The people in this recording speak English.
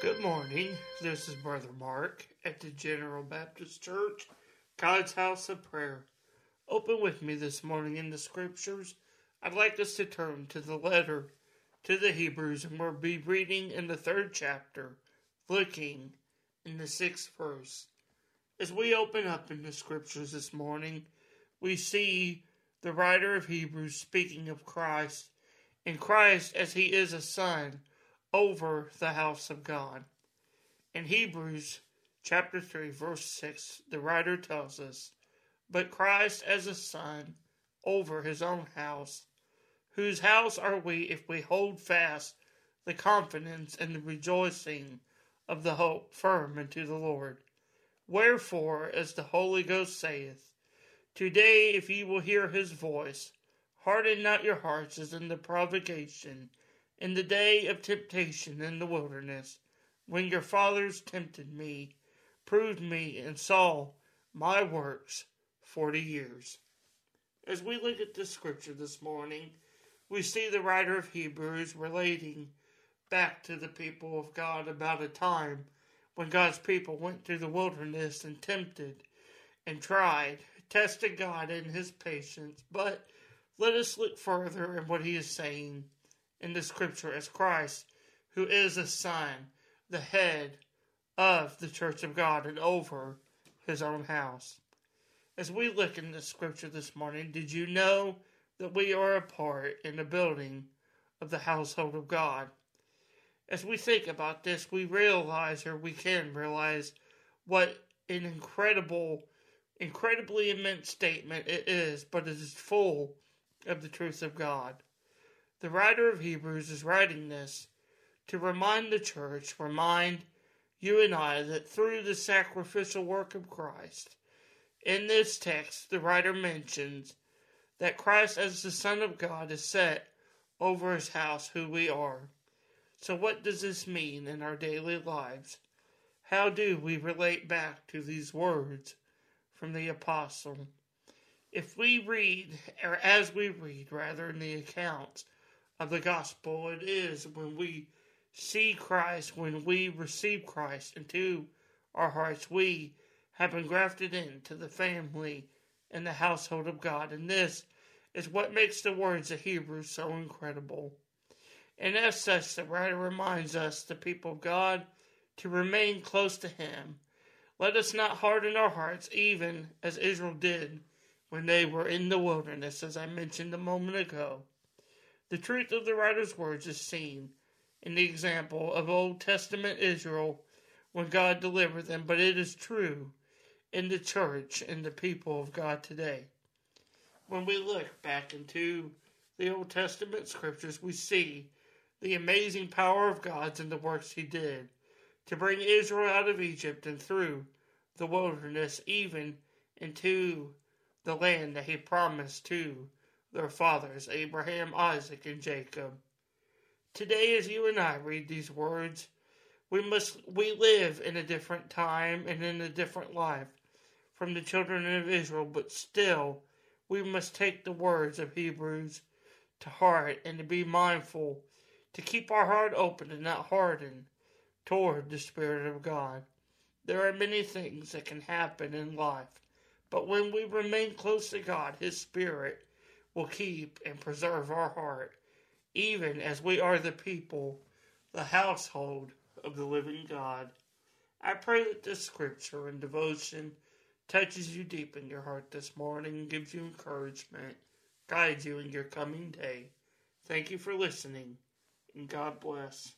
Good morning. This is Brother Mark at the General Baptist Church, God's House of Prayer. Open with me this morning in the Scriptures. I'd like us to turn to the letter to the Hebrews, and we'll be reading in the third chapter, looking in the sixth verse. As we open up in the Scriptures this morning, we see the writer of Hebrews speaking of Christ, and Christ as he is a son over the house of God. In Hebrews chapter 3, verse 6, the writer tells us, But Christ as a son over his own house, whose house are we if we hold fast the confidence and the rejoicing of the hope firm unto the Lord. Wherefore, as the Holy Ghost saith, Today, if ye will hear his voice, harden not your hearts as in the provocation in the day of temptation in the wilderness, when your fathers tempted me, proved me, and saw my works forty years. As we look at this scripture this morning, we see the writer of Hebrews relating back to the people of God about a time when God's people went through the wilderness and tempted and tried, tested God in his patience. But let us look further in what he is saying in the scripture as Christ, who is the son, the head of the church of God and over his own house. As we look in the scripture this morning, did you know that we are a part in the building of the household of God? As we think about this, we realize, or we can realize, what an incredible, incredibly immense statement it is, but it is full of the truth of God. The writer of Hebrews is writing this to remind the church, remind you and I, that through the sacrificial work of Christ, in this text, the writer mentions that Christ, as the Son of God, is set over his house, who we are. So, what does this mean in our daily lives? How do we relate back to these words from the apostle? If we read, or as we read, rather, in the accounts of the gospel. It is when we see Christ, when we receive Christ into our hearts, we have been grafted into the family and the household of God. And this is what makes the words of Hebrews so incredible. And as such, the writer reminds us, the people of God, to remain close to Him. Let us not harden our hearts, even as Israel did when they were in the wilderness, as I mentioned a moment ago. The truth of the writer's words is seen in the example of Old Testament Israel when God delivered them, but it is true in the church and the people of God today. When we look back into the Old Testament scriptures, we see the amazing power of God's and the works He did to bring Israel out of Egypt and through the wilderness, even into the land that He promised to their fathers, Abraham, Isaac, and Jacob. Today, as you and I read these words, we must we live in a different time and in a different life from the children of Israel, but still we must take the words of Hebrews to heart and to be mindful to keep our heart open and not hardened toward the Spirit of God. There are many things that can happen in life, but when we remain close to God, His Spirit will keep and preserve our heart, even as we are the people, the household of the living God. I pray that this scripture and devotion touches you deep in your heart this morning, gives you encouragement, guides you in your coming day. Thank you for listening, and God bless.